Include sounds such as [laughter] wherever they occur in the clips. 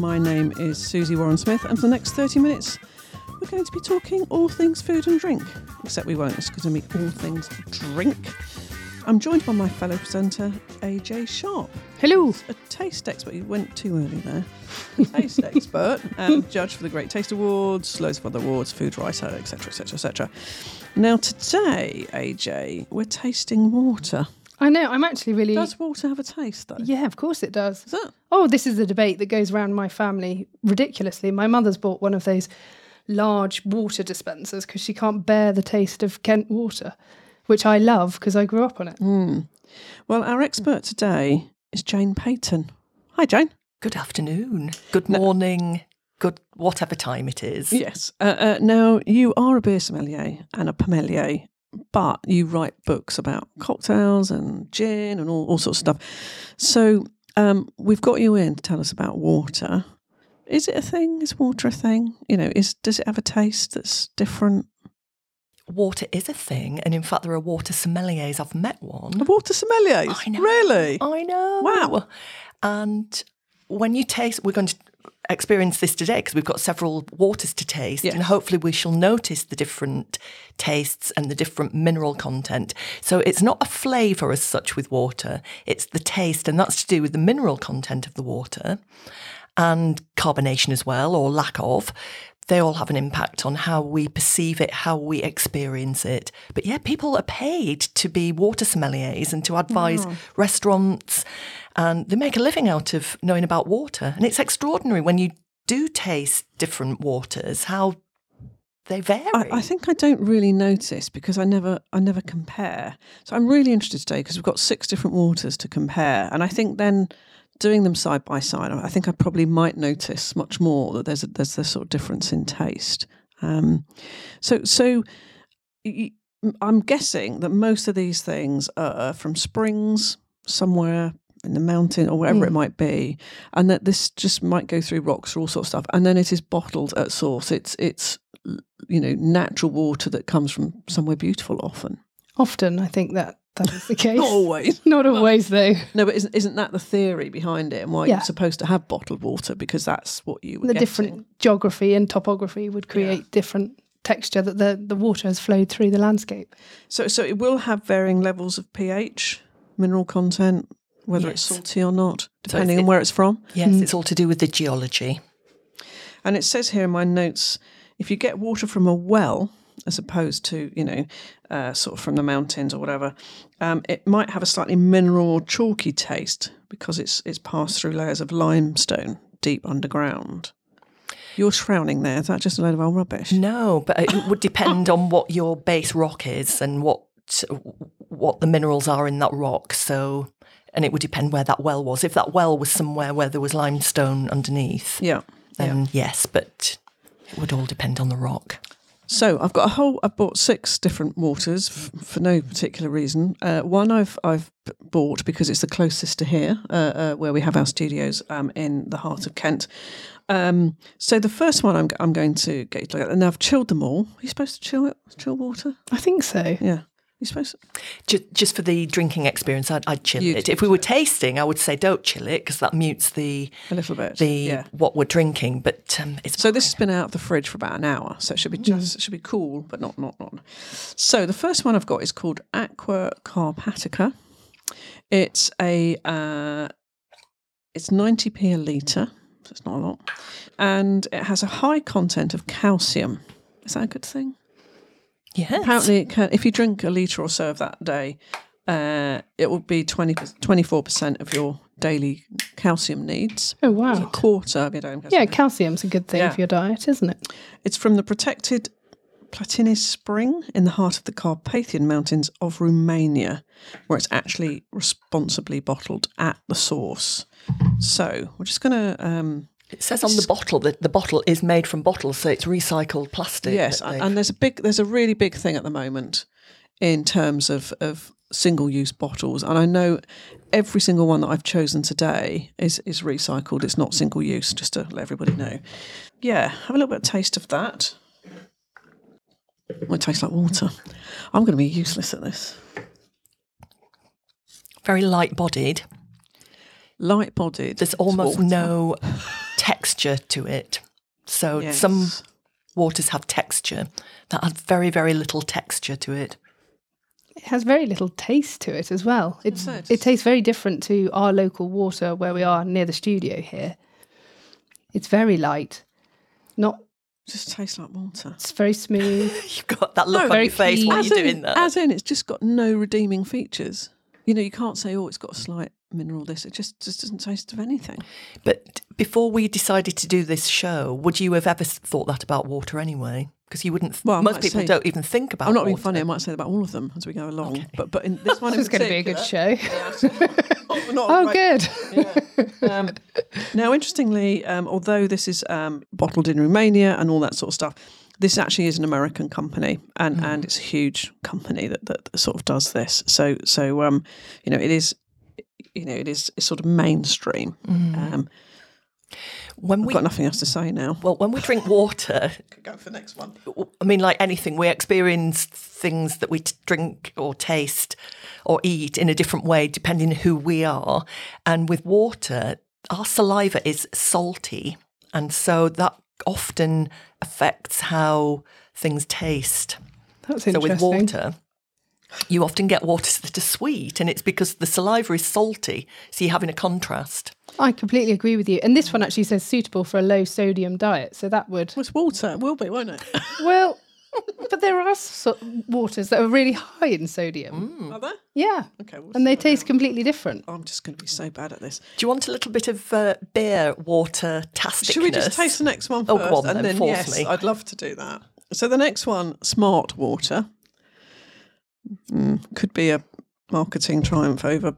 my name is Susie Warren Smith, and for the next 30 minutes, we're going to be talking all things food and drink. Except we won't, it's going to be all things drink. I'm joined by my fellow presenter, AJ Sharp, Hello. a taste expert. You went too early there. A taste [laughs] expert and judge for the Great Taste Awards, loads of other awards, food writer, etc., etc., etc. Now, today, AJ, we're tasting water. I know. I'm actually really. Does water have a taste, though? yeah, of course it does. Does it? Oh, this is a debate that goes around my family ridiculously. My mother's bought one of those large water dispensers because she can't bear the taste of Kent water, which I love because I grew up on it. Mm. Well, our expert today is Jane Peyton. Hi, Jane. Good afternoon. Good morning. Good whatever time it is. Yes. Uh, uh, now, you are a beer sommelier and a pommelier, but you write books about cocktails and gin and all, all sorts of stuff. So, um, we've got you in to tell us about water. Is it a thing? Is water a thing? You know, is does it have a taste that's different? Water is a thing, and in fact, there are water sommeliers. I've met one. A water sommelier? I know. Really? I know. Wow. And when you taste, we're going to experience this today because we've got several waters to taste, Yes. and hopefully we shall notice the different tastes and the different mineral content. So it's not a flavour as such with water; it's the taste, and that's to do with the mineral content of the water and carbonation as well, or lack of. They all have an impact on how we perceive it, how we experience it. But yeah, people are paid to be water sommeliers and to advise restaurants, and they make a living out of knowing about water. And it's extraordinary when you do taste different waters, how they vary. I, I think I don't really notice because I never I never compare. So I'm really interested today because we've got six different waters to compare, and I think then doing them side by side, I think I probably might notice much more that there's a, there's this sort of difference in taste. Um, so so y- I'm guessing that most of these things are from springs somewhere in the mountain or wherever it might be, and that this just might go through rocks or all sorts of stuff, and then it is bottled at source. It's it's you know natural water that comes from somewhere beautiful often. Often, I think that that is the case. Not always. [laughs] Not always, though. No, but isn't, isn't that the theory behind it and why Yeah. you're supposed to have bottled water because that's what you were The getting? different geography and topography would create different texture that the, the water has flowed through the landscape. So so it will have varying levels of pH, mineral content, whether it's salty or not, So depending on where it's from. yes, mm. it's all to do with the geology. And it says here in my notes, if you get water from a well, as opposed to you know, uh, sort of from the mountains or whatever, um, it might have a slightly mineral or chalky taste because it's it's passed through layers of limestone deep underground. You're frowning there. Is that just a load of old rubbish? No, but it would depend on what your base rock is and what what the minerals are in that rock. So, and it would depend where that well was. If that well was somewhere where there was limestone underneath, Yeah. then yes, but it would all depend on the rock. So I've got a whole. I've bought six different waters f- for no particular reason. Uh, one I've I've bought because it's the closest to here, uh, uh, where we have our studios um, in the heart of Kent. Um, so the first one I'm I'm going to get you to look at, and I've chilled them all. Are you supposed to chill it? Chill water? I think so. Yeah. You supposed to? Just, just for the drinking experience, I'd, I'd chill You'd it. If we were tasting, I would say don't chill it because that mutes the A little bit. the yeah. what we're drinking. But um, it's So this has been out of the fridge for about an hour, so it should be just it should be cool, but not not not. So the first one I've got is called Aqua Carpatica. It's a uh, it's ninety p a liter, so it's not a lot, and it has a high content of calcium. Is that a good thing? Yes. Apparently, it can, if you drink a liter or so of that day, Uh, it will be 20, 24% of your daily calcium needs. Oh wow, A wow. quarter of your daily Yeah, needs. calcium's a good thing Yeah. for your diet, isn't it? It's from the protected Paltinis Spring in the heart of the Carpathian Mountains of Romania, where it's actually responsibly bottled at the source. So we're just going to, um, It says on the bottle that the bottle is made from bottles, so it's recycled plastic. yes, and, there's a big, there's a really big thing at the moment in terms of of single-use bottles, and I know every single one that I've chosen today is is recycled. It's not single-use, just to let everybody know. Yeah, have a little bit of taste of that. Well, it tastes like water. I'm going to be useless at this. very light bodied. Light bodied. There's almost no [laughs] texture to it. So some waters have texture that has very, very little texture to it. It has very little taste to it as well. It's, So it's- it tastes very different to our local water where we are near the studio here. It's very light. Not just tastes like water. it's very smooth. [laughs] You've got that look on very your face clean. when As you're in, doing that. as in, it's just got no redeeming features. You know, you can't say, "Oh, it's got a slight mineral." This it just just doesn't taste of anything. But before we decided to do this show, would you have ever thought that about water anyway? Because you wouldn't. Well, I most people say- don't even think about. I'm not being funny. I might say that about all of them as we go along. But but in [laughs] this one, This is going to be a good particular- show. [laughs] not Oh, great- good. um, [laughs] now, interestingly, um, although this is um, bottled in Romania and all that sort of stuff, this actually is an American company, and, and it's a huge company that, that, that sort of does this. So so um, you know, it is you know it is it's sort of mainstream. Um, When I've we got nothing else to say now. well, when we drink water, [laughs] Could go for the next one. I mean, like anything, we experience things that we t- drink or taste or eat in a different way depending who we are. And with water, our saliva is salty. And so that often affects how things taste. That's So with water, you often get waters that are sweet, and it's because the saliva is salty. So you're having a contrast. I completely agree with you. And this one actually says suitable for a low sodium diet. So that would, Well, it's water. It will be, won't it? well, but there are so- waters that are really high in sodium. Are there? Yeah. Okay. We'll And they taste completely different. I'm just going to be so bad at this. Do you want a little bit of uh, beer water tasticness? Should we just taste the next one Oh, first? go on and then, then force yes, me. I'd love to do that. So the next one, smart water, Mm, could be a marketing triumph over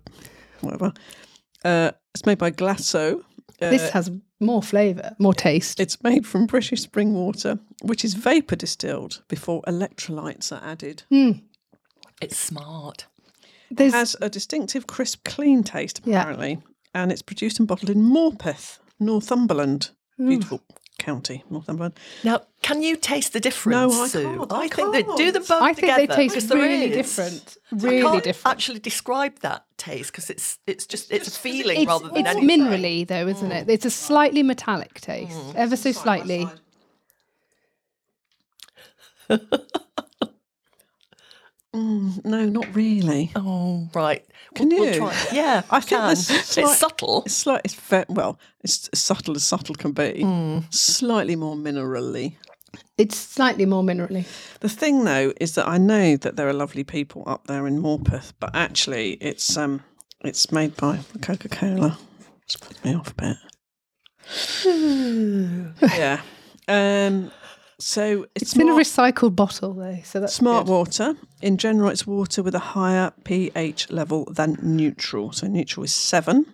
whatever. Uh, it's made by Glacéau. Uh, this has more flavour, more taste. it's made from British spring water, which is vapor distilled before electrolytes are added. Hmm. It's smart. There's, has a distinctive, crisp, clean taste, Yeah. apparently. And it's produced and bottled in Morpeth, Northumberland. Hmm. Beautiful county, Northumberland. Now, can you taste the difference, No, I Sue? can't, I I think they do can't. them both I think together. they taste because there really different. I Really can't different. actually describe that taste because it's it's just it's a feeling It's, rather than it's anything. minerally though, isn't mm. it? It's a slightly metallic taste, mm. ever so slightly. [laughs] Mm, no, not really. Oh right, Can We'll- we'll you? try- Yeah, I I think can. there's slight- It's subtle. It's slight. It's very well. It's as subtle as subtle can be. Mm. Slightly more minerally. It's slightly more minerally. The thing, though, is that I know that there are lovely people up there in Morpeth, but actually, it's um, it's made by Coca Cola. It's put me off a bit. [sighs] yeah. Um. So it's, It's in a recycled bottle though, so that's smart good. water. In general, it's water with a higher pH level than neutral. So neutral is seven.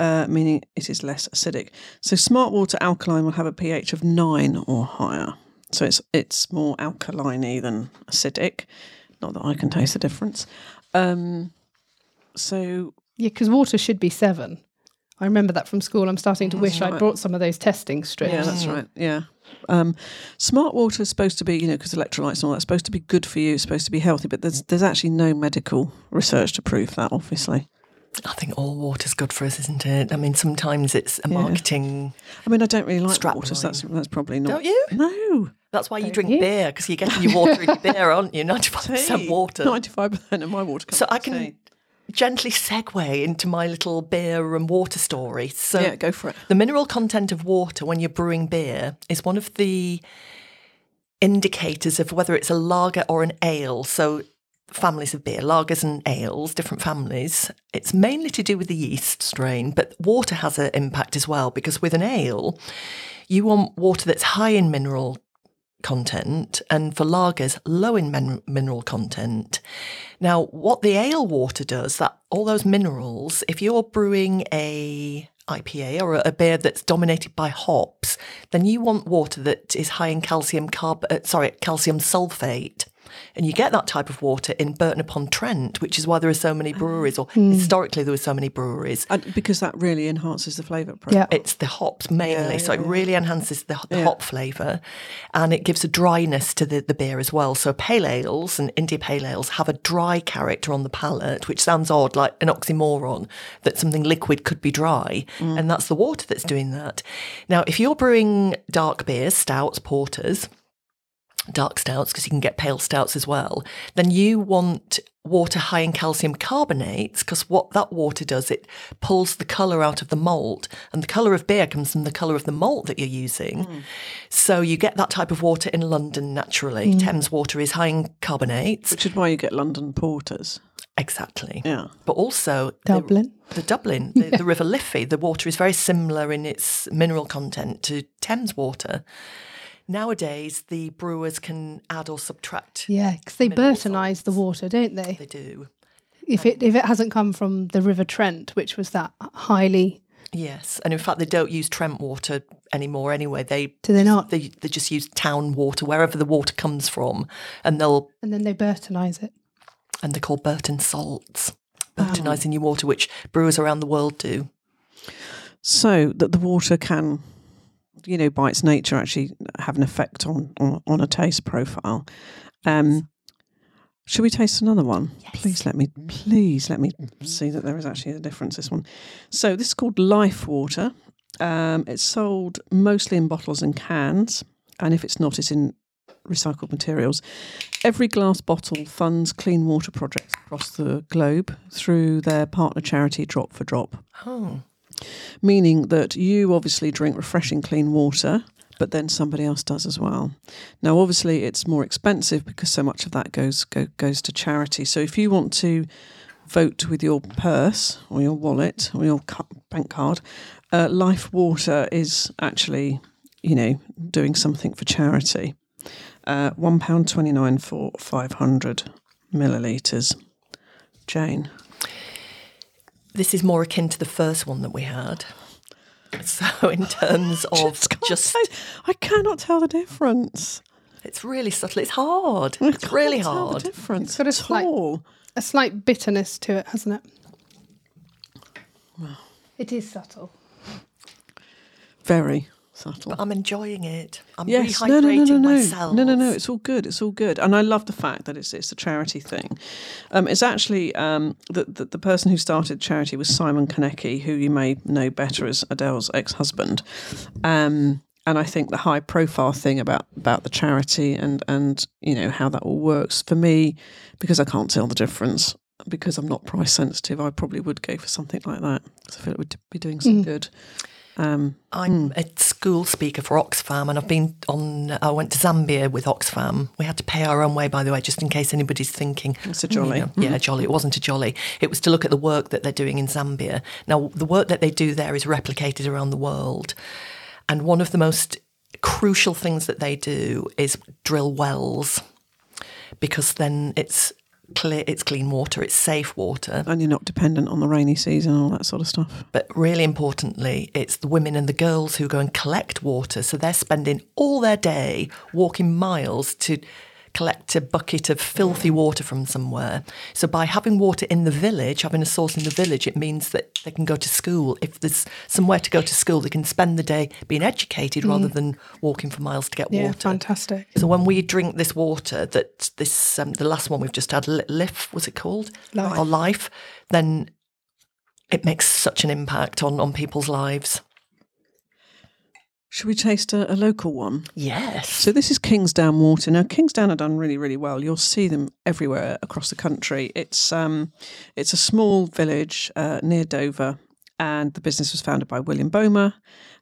Uh, meaning it is less acidic. So smart water alkaline will have a pH of nine or higher. So it's it's more alkaline than acidic. Not that I can taste the difference. Um, so Yeah, because water should be seven. I remember that from school. I'm starting to wish I'd brought some of those testing strips. yeah, that's right. Yeah. Um, smart water is supposed to be, you know, because electrolytes and all that's supposed to be good for you. It's supposed to be healthy, but there's there's actually no medical research to prove that. Obviously, I think all water's good for us, isn't it? I mean, sometimes it's a marketing. I mean, I don't really like water, so that's that's probably not. Don't you? No. That's why you Don't drink you? beer because you're getting your water in your beer, aren't you? [laughs] Ninety-five percent water. Ninety-five percent of my water comes So I can tea. gently segue into my little beer and water story. So Yeah, go for it. The mineral content of water when you're brewing beer is one of the indicators of whether it's a lager or an ale. So families of beer, lagers and ales, different families. It's mainly to do with the yeast strain, but water has an impact as well because with an ale, you want water that's high in mineral content and for lagers low in min- mineral content. Now, what the ale water does, that all those minerals, if you're brewing a IPA or a beer that's dominated by hops, then you want water that is high in calcium carb, uh, sorry, calcium sulfate. And you get that type of water in Burton upon Trent, which is why there are so many ah, breweries, or hmm. historically there were so many breweries. And because that really enhances the flavour profile. Yeah. It's the hops mainly, Yeah, so it yeah, really enhances the, the Yeah. hop flavour, and it gives a dryness to the, the beer as well. So pale ales and India pale ales have a dry character on the palate, which sounds odd, like an oxymoron that something liquid could be dry, mm. and that's the water that's doing that. Now, if you're brewing dark beers, stouts, porters, dark stouts because you can get pale stouts as well, then you want water high in calcium carbonates because what that water does, it pulls the colour out of the malt. And the colour of beer comes from the colour of the malt that you're using. Hmm. So you get that type of water in London naturally. Hmm. Thames water is high in carbonates. Which is why you get London porters. Exactly. Yeah. But also Dublin. The, the Dublin, the, the River Liffey, the water is very similar in its mineral content to Thames water. Nowadays, the brewers can add or subtract. Yeah, because they Mineral Burtonise the water, don't they? They do. If it if it hasn't come from the River Trent, which was that highly, Yes, and in fact, they don't use Trent water anymore. Anyway, they do they not? they they just use town water wherever the water comes from, and they'll And then they Burtonise it. and they're called Burton salts, oh. Burtonising your water, which brewers around the world do. So that the water can, you know, by its nature, actually have an effect on on, on a taste profile. Um, should we taste another one? Please let me, please let me see that there is actually a difference. This one. So this is called Life Water. Um, it's sold mostly in bottles and cans, and if it's not, it's in recycled materials. Every glass bottle funds clean water projects across the globe through their partner charity Drop for Drop Oh, meaning that you obviously drink refreshing clean water, but then somebody else does as well. Now, obviously, it's more expensive because so much of that goes go, goes to charity. So, if you want to vote with your purse or your wallet or your bank card, uh, Life Water is actually, you know, doing something for charity. Uh, One pound twenty nine for five hundred milliliters. Jane. This is more akin to the first one that we had. So, in [laughs] terms of can't just, say- I cannot tell the difference. it's really subtle. It's hard. I It's really can't tell hard. The difference It's got a at slight- A slight bitterness to it, hasn't it? It is subtle. Very subtle. But I'm enjoying it. I'm yes, rehydrating no, no, no, no, no, myself. no, no, no. It's all good. It's all good, and I love the fact that it's it's a charity thing. Um, it's actually um, the, the the person who started charity was Simon Konecki, who you may know better as Adele's ex-husband. Um, and I think the high profile thing about about the charity and and you know how that all works for me, because I can't tell the difference. Because I'm not price sensitive, I probably would go for something like that. 'cause I feel it would be doing some good. Um, I'm hmm. a school speaker for Oxfam, and I've been on. I went to Zambia with Oxfam. We had to pay our own way, by the way, just in case anybody's thinking. It's a jolly. Mm, you know, hmm. yeah, jolly. It wasn't a jolly. It was to look at the work that they're doing in Zambia. Now, the work that they do there is replicated around the world, and one of the most crucial things that they do is drill wells, because then it's clear, it's clean water, it's safe water. and you're not dependent on the rainy season and all that sort of stuff. But really importantly, it's the women and the girls who go and collect water. So they're spending all their day walking miles to collect a bucket of filthy water from somewhere. So by having water in the village, having a source in the village, it means that they can go to school. If there's somewhere to go to school, they can spend the day being educated rather than walking for miles to get Yeah, water. fantastic. So when we drink this water, that this um, the last one we've just had, Li- Lif, was it called? Life. Or Life, then it makes such an impact on on people's lives. Should we taste a, a local one? Yes. So this is Kingsdown Water. Now Kingsdown are done really, really well. You'll see them everywhere across the country. It's um, it's a small village uh, near Dover, and the business was founded by William Bomer.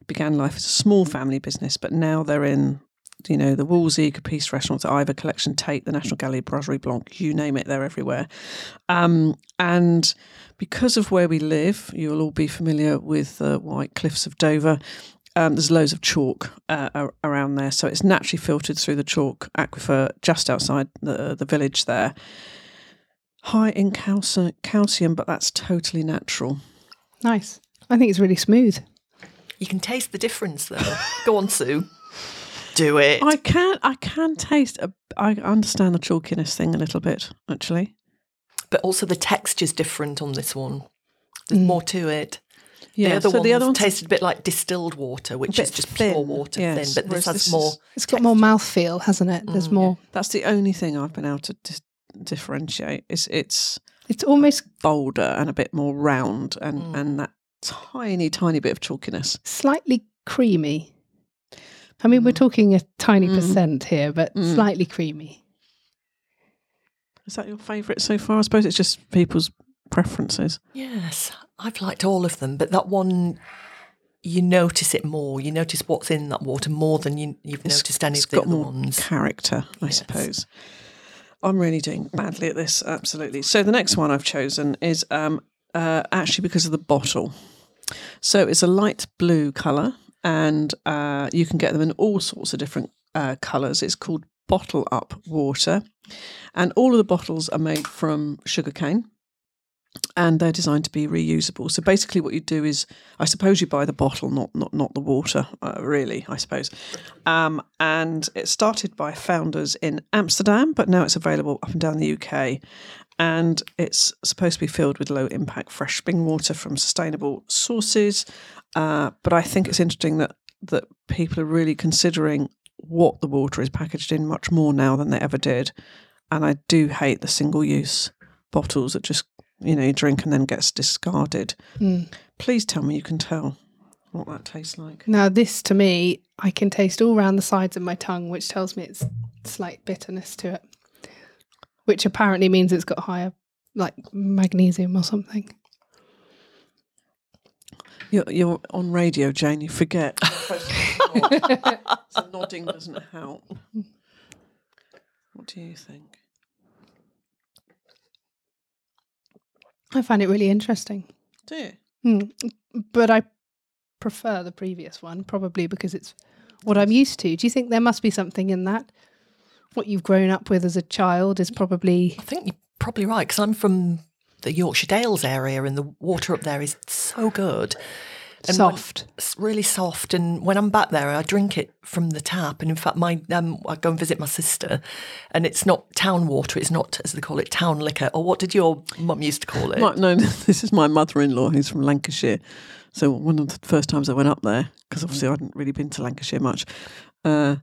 Began life as a small family business, but now they're in you know, the Wolseley, Caprice restaurants, the Ivy Collection, Tate, the National Gallery, Brasserie Blanc, you name it, they're everywhere. Um, and because of where we live, you'll all be familiar with the White Cliffs of Dover. Um, there's loads of chalk uh, around there, so it's naturally filtered through the chalk aquifer just outside the the village there. High in calci- calcium, but that's totally natural. Nice. I think it's really smooth. You can taste the difference though. [laughs] Go on, Sue. Do it. I can I can taste. A, I understand the chalkiness thing a little bit actually. But also the texture's different on this one. There's more to it. Yeah, the other so one the other one's tasted a bit like distilled water, which is just pure water yes, thin. But whereas this has this more. is- It's got more mouthfeel, hasn't it? There's mm, more. That's the only thing I've been able to dis- differentiate. Is it's It's almost bolder and a bit more round, and mm. and that tiny tiny bit of chalkiness. slightly creamy. I mean, we're mm. talking a tiny percent here, but Mm. slightly creamy. Is that your favourite so far? I suppose it's just people's preferences. Yes, I've liked all of them, but that one, you notice it more. You notice what's in that water more than you, you've It's- noticed any of the got other more ones. character, I Yes. suppose. I'm really doing badly at this, absolutely. So the next one I've chosen is um, uh, actually because of the bottle. So it's a light blue colour, and uh, you can get them in all sorts of different uh, colours. It's called Bottle Up Water, and all of the bottles are made from sugarcane. And they're designed to be reusable. So basically, what you do is, I suppose you buy the bottle, not not not the water. Uh, really, I suppose. Um, and it started by founders in Amsterdam, but now it's available up and down the UK. And it's supposed to be filled with low impact fresh spring water from sustainable sources. Uh, but I think it's interesting that that people are really considering what the water is packaged in much more now than they ever did. And I do hate the single use bottles that just you know you drink and then gets discarded. Mm. Please tell me you can tell what that tastes like. Now, this to me, I can taste all round the sides of my tongue, which tells me it's slight bitterness to it, which apparently means it's got higher, like magnesium or something. You're, you're on radio, Jane. You forget. [laughs] so nodding doesn't help. What do you think? I find it really interesting. Do you? Hmm. But I prefer the previous one, probably because it's what I'm used to. Do you think there must be something in that? What you've grown up with as a child is probably I think you're probably right because I'm from the Yorkshire Dales area, and the water up there is so good. And soft. it's really soft, and when I'm back there, I drink it from the tap. And in fact, my um, I go and visit my sister, and it's not town water; it's not as they call it, town liquor, or what did your mum used to call it? My, no, [laughs] this is my mother-in-law who's from Lancashire. So one of the first times I went up there, because obviously I hadn't really been to Lancashire much, uh,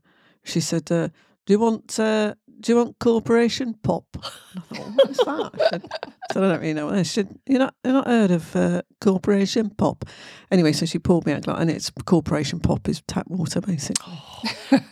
she said, uh, "Do you want uh, do you want Corporation Pop?" And I thought, "What's that?" I said, I said, "I don't really know what that is." She said, "You're not you're not heard of uh, Corporation Pop?" Anyway, so she poured me out, and it's Corporation Pop is tap water basically.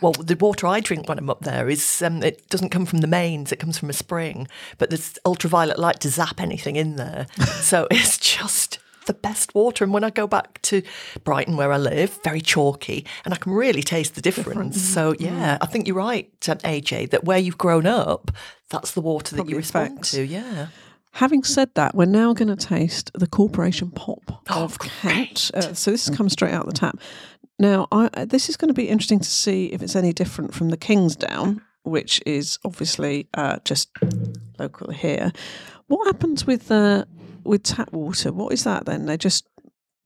Well, the water I drink when I'm up there is um, it doesn't come from the mains; it comes from a spring. But there's ultraviolet light to zap anything in there, [laughs] so it's just the best water. And when I go back to Brighton, where I live, very chalky, and I can really taste the difference. So yeah, I think you're right, um, AJ, that where you've grown up, that's the water that Probably you respond to. Yeah. Having said that, we're now going to taste the Corporation Pop Oh, of Kent. Uh, so this has come straight out the tap. Now, I, uh, this is going to be interesting to see if it's any different from the Kingsdown, which is obviously uh, just local here. What happens with uh, with tap water? What is that then? They just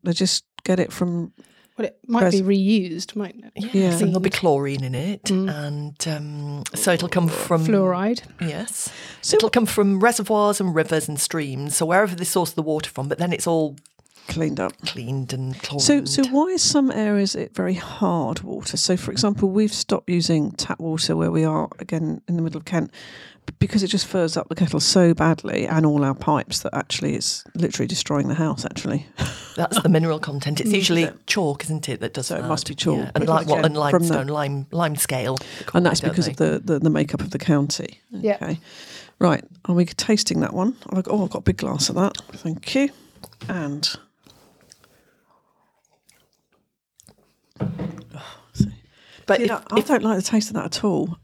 they just get it from Well, it might be reused, mightn't it? Yeah, Yeah. so there'll be chlorine in it, and um, so it'll come from Fluoride. Yes, So- it'll come from reservoirs and rivers and streams. So wherever they source the water from, but then it's all cleaned up. cleaned and chlorined. So, so why is some areas it very hard water? So, for example, we've stopped using tap water where we are again in the middle of Kent because it just furs up the kettle so badly and all our pipes that actually it's literally destroying the house. Actually, [laughs] That's the mineral content. It's mm. usually chalk, isn't it? That does So it must be chalk, Yeah. and, like, what, again, and from the- limestone, lime lime scale, and that's because they? of the, the the makeup of the county. Yeah. Okay, right. Are we tasting that one? I've Oh, I've got a big glass of that. Thank you. And oh, see. But See, if, that- I if- don't like the taste of that at all.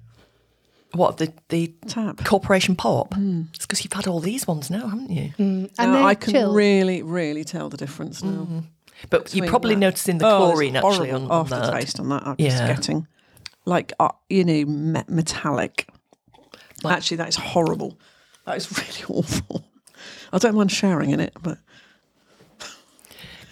what the the Tap. corporation pop? Hmm. It's because you've had all these ones now, haven't you? Hmm. and No, I can chilled. really, really tell the difference now. Hmm. But you're probably that. noticing the Oh, chlorine actually on, horrible on that. aftertaste on that. I'm Yeah. just getting like uh, you know me- metallic. Like- Actually, that is horrible. That is [laughs] really awful. I don't mind sharing in it, but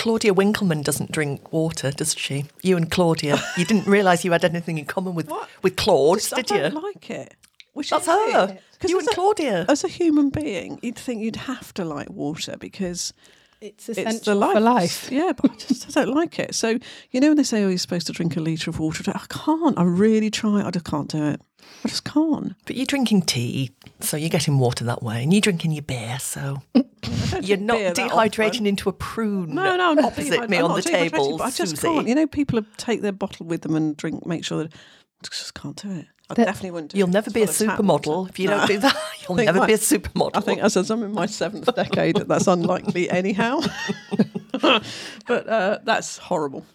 Claudia Winkleman doesn't drink water, does she? You and Claudia, [laughs] you didn't realise you had anything in common with What? with Claude, I did don't you? like it. Which That's her. weird, 'cause You and a- Claudia. As a human being, you'd think you'd have to like water because It's it's the life. for life. [laughs] Yeah, but I just I don't like it. So you know when they say, "Oh, you're supposed to drink a litre of water," I can't. I really try. I just can't do it. I just can't. But you're drinking tea, so you're getting water that way, and you're drinking your beer, so [laughs] you're not dehydrating into a prune. No, no, I'm not opposite dehydrated. me I'm on not the table, but I just Susie. can't. You know, people take their bottle with them and drink. Make sure that I just can't do it. I That- definitely wouldn't. Do You'll it. never be a full of tap supermodel if you No. don't do that. [laughs] You'll never my- be a supermodel. I think as I'm in my seventh decade, that that's unlikely [laughs] anyhow. [laughs] but uh, that's horrible.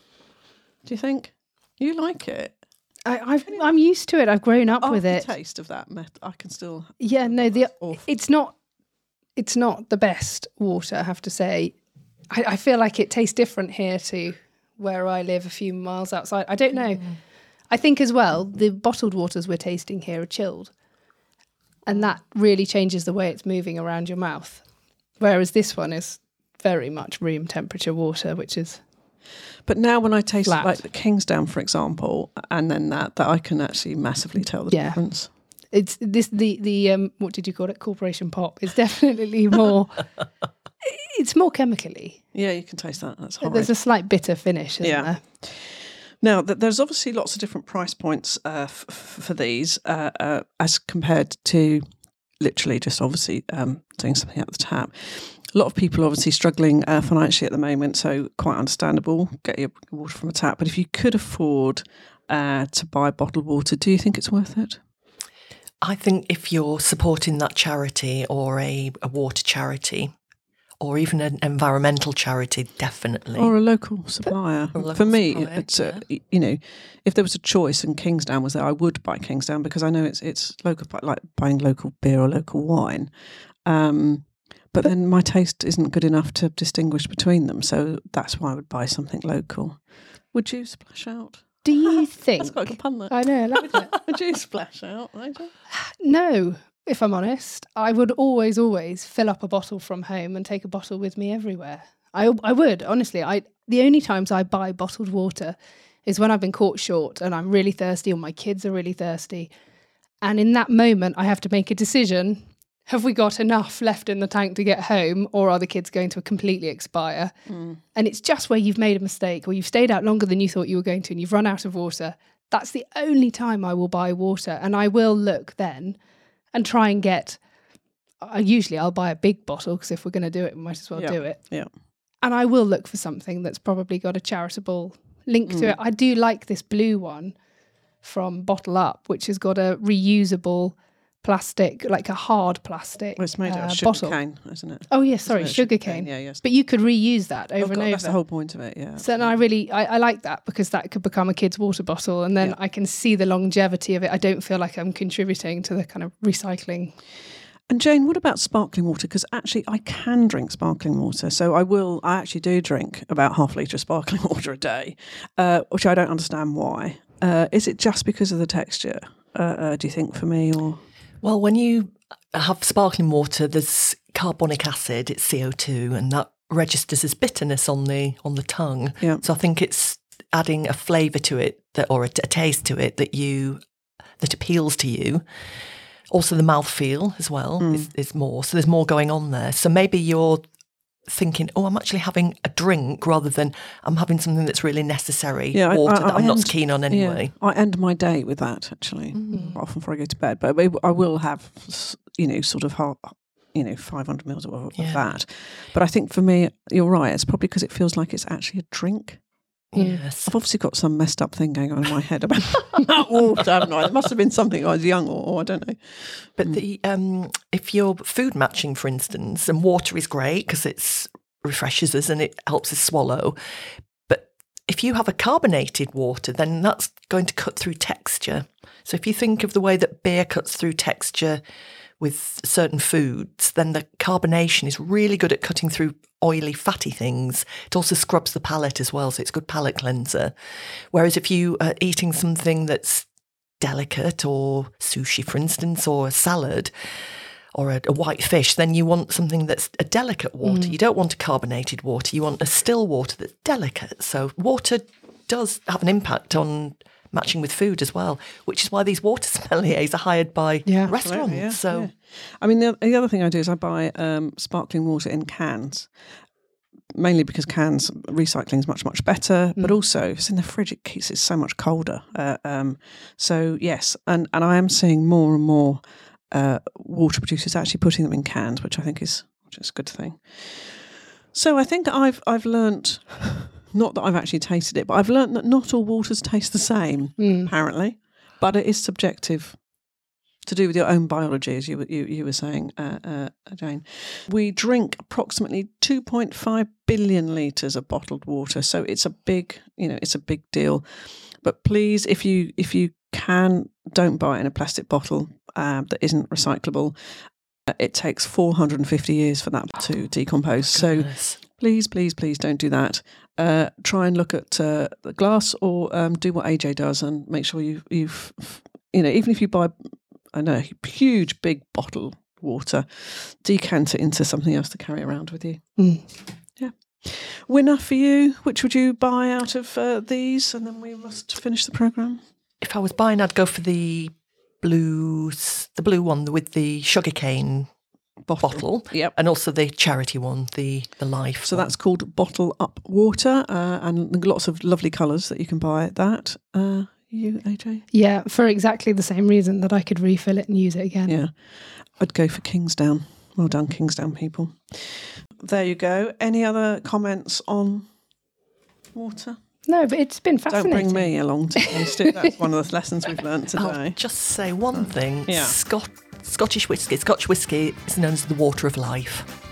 Do you think you like it? I, I've, I'm used to it. I've grown up with it. taste of that met, I can still. Yeah, no, the awful. it's not it's not the best water. I have to say. I, I feel like it tastes different here to where I live, a few miles outside. I don't know. I think as well the bottled waters we're tasting here are chilled, and that really changes the way it's moving around your mouth. Whereas this one is very much room temperature water, which is But now when I taste Flat. like the Kingsdown, for example, and then that, that I can actually massively tell the Yeah. difference. it's this the the um what did you call it corporation pop is [laughs] definitely more it's more chemically Yeah, you can taste that. That's horrid. there's a slight bitter finish isn't Yeah. there Now, th- there's obviously lots of different price points uh, f- for these uh, uh, as compared to literally just obviously um, doing something at the tap. A lot of people are obviously struggling uh, financially at the moment, so quite understandable. Get your water from a tap. But if you could afford uh, to buy bottled water, do you think it's worth it? I think if you're supporting that charity or a, a water charity or even an environmental charity, definitely. Or a local supplier. A local For me, supplier, it's uh, y- you know, if there was a choice and Kingsdown was there, I would buy Kingsdown because I know it's it's local, like buying local beer or local wine. Um, but then my taste isn't good enough to distinguish between them, so that's why I would buy something local. Would you splash out? do you think [laughs] That's quite a good pun. That. i know I like it. [laughs] would you splash out? Nigel? no if i'm honest i would always always fill up a bottle from home and take a bottle with me everywhere. I, I would honestly. I the only times i buy bottled water is when i've been caught short and i'm really thirsty or my kids are really thirsty. And in that moment i have to make a decision. Have we got enough left in the tank to get home or are the kids going to completely expire? Mm. And it's just where you've made a mistake or you've stayed out longer than you thought you were going to and you've run out of water. That's the only time i will buy water and i will look then and try and get uh, usually i'll buy a big bottle because if we're going to do it we might as well Yeah. do it Yeah. and i will look for something that's probably got a charitable link Mm. to it i do like this blue one from bottle up which has got a reusable plastic like a hard plastic Well, it's made out uh, of sugar bottle cane, isn't it? oh yes sorry Isn't it sugar cane Yeah, yes. but you could reuse that Oh, over God, and over. that's the whole point of it. Yeah. so then I really I, I like that because that could become a kid's water bottle and then Yeah. I can see the longevity of it. I don't feel like I'm contributing to the kind of recycling. And Jane, what about sparkling water? Because actually, I can drink sparkling water. So I will. I actually do drink about half a litre of sparkling [laughs] water a day, uh, which I don't understand why. Uh, is it just because of the texture? Uh, uh, do you think for me, or Well, when you have sparkling water, there's carbonic acid, it's CO2, and that registers as bitterness on the on the tongue. Yeah. So I think it's adding a flavour to it that, or a, a taste to it that you that appeals to you. Also, the mouthfeel as well Mm. is, is more. So there's more going on there. So maybe you're thinking, oh, I'm actually having a drink rather than I'm having something that's really necessary. Yeah, I- water I- that I I'm not end- keen on anyway. Yeah, I end my day with that actually. Mm-hmm. Often before I go to bed, but I will have, you know, sort of half, you know, five hundred mils of, of Yeah. that. But I think for me, you're right. It's probably because it feels like it's actually a drink. Yes. I've obviously got some messed up thing going on in my head about [laughs] about water, haven't I? It must have been something I was young or, or I don't know. But the um, if you're food matching, for instance, and water is great because it's refreshes us and it helps us swallow. But if you have a carbonated water, then that's going to cut through texture. So if you think of the way that beer cuts through texture with certain foods, then the carbonation is really good at cutting through oily, fatty things. It also scrubs the palate as well, so it's a good palate cleanser. Whereas if you are eating something that's delicate or sushi, for instance, or a salad, or a, a, white fish, then you want something that's a delicate water. Mm. You don't want a carbonated water. You want a still water that's delicate. So water does have an impact on matching with food as well, which is why these water [laughs] sommeliers are hired by yeah, restaurants. Yeah, so, yeah. I mean, the, the, other thing I do is I buy um, sparkling water in cans. Mainly because cans recycling is much much better, mm. but also if it's in the fridge, it keeps it so much colder. Uh, um, so yes, and and I am seeing more and more uh, water producers actually putting them in cans, which I think is which is a good thing. So I think I've I've learnt not that I've actually tasted it, but I've learnt that not all waters taste the same, mm. apparently. But it is subjective to do with your own biology, as you you, you were saying, uh, uh, Jane. We drink approximately 2.5 billion litres of bottled water, so it's a big, you know, it's a big deal. But please, if you if you can, don't buy it in a plastic bottle um, that isn't recyclable. Uh, it takes 450 years for that to decompose. So please, please, please don't do that. Uh, try and look at uh, the glass or um, do what AJ does and make sure you, you've, you know, even if you buy, I know, a huge big bottle water, decant it into something else to carry around with you. Mm. Yeah. Winner for you, which would you buy out of uh, these? And then we must finish the programme. If I was buying, I'd go for the blue, the blue one with the sugarcane bottle. bottle. Yep. And also the charity one, the the life. So one. that's called Bottle Up Water, uh, and lots of lovely colours that you can buy at that. Uh, you, AJ? Yeah, for exactly the same reason that I could refill it and use it again. Yeah. I'd go for Kingsdown. Well done, Kingsdown people. There you go. Any other comments on water? No, but it's been fascinating. Don't bring me along to [laughs] taste it. That's one of the lessons we've learned today. I'll just say one thing. Yeah. Scot- Scottish whisky, Scotch whisky is known as the water of life.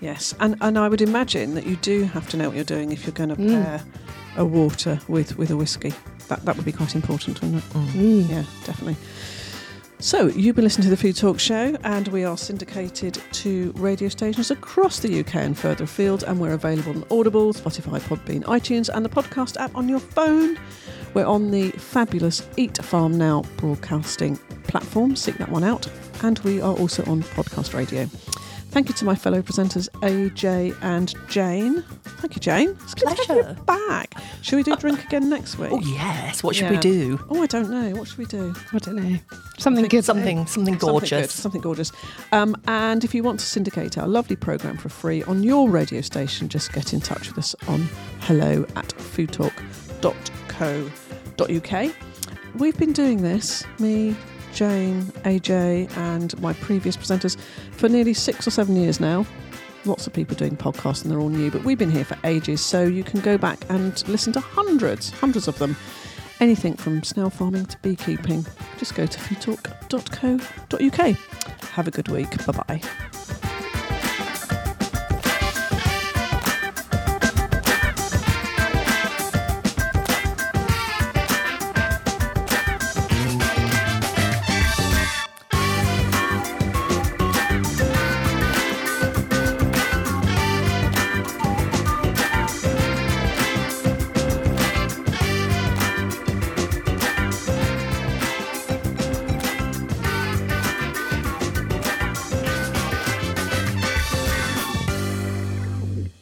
Yes, and, and I would imagine that you do have to know what you're doing if you're going to mm. pair a water with, with a whisky. That that would be quite important, wouldn't it? Mm. Yeah, definitely. So, you've been listening to the Food Talk Show, and we are syndicated to radio stations across the UK and further afield, and we're available on Audible, Spotify, Podbean, iTunes, and the podcast app on your phone. We're on the fabulous Eat Farm Now broadcasting platform, seek that one out, and we are also on podcast radio. Thank you to my fellow presenters AJ and Jane. Thank you, Jane. It's good Pleasure. to have you back. Should we do drink again next week? Oh yes. What should yeah. we do? Oh, I don't know. What should we do? I don't know. Something good. Something something gorgeous. Something, good, something gorgeous. Um, and if you want to syndicate our lovely program for free on your radio station, just get in touch with us on hello at foodtalk.co.uk. We've been doing this, me, Jane, AJ, and my previous presenters for nearly six or seven years now. Lots of people doing podcasts and they're all new, but we've been here for ages, so you can go back and listen to hundreds, hundreds of them. Anything from snail farming to beekeeping. Just go to foodtalk.co.uk. Have a good week. Bye bye.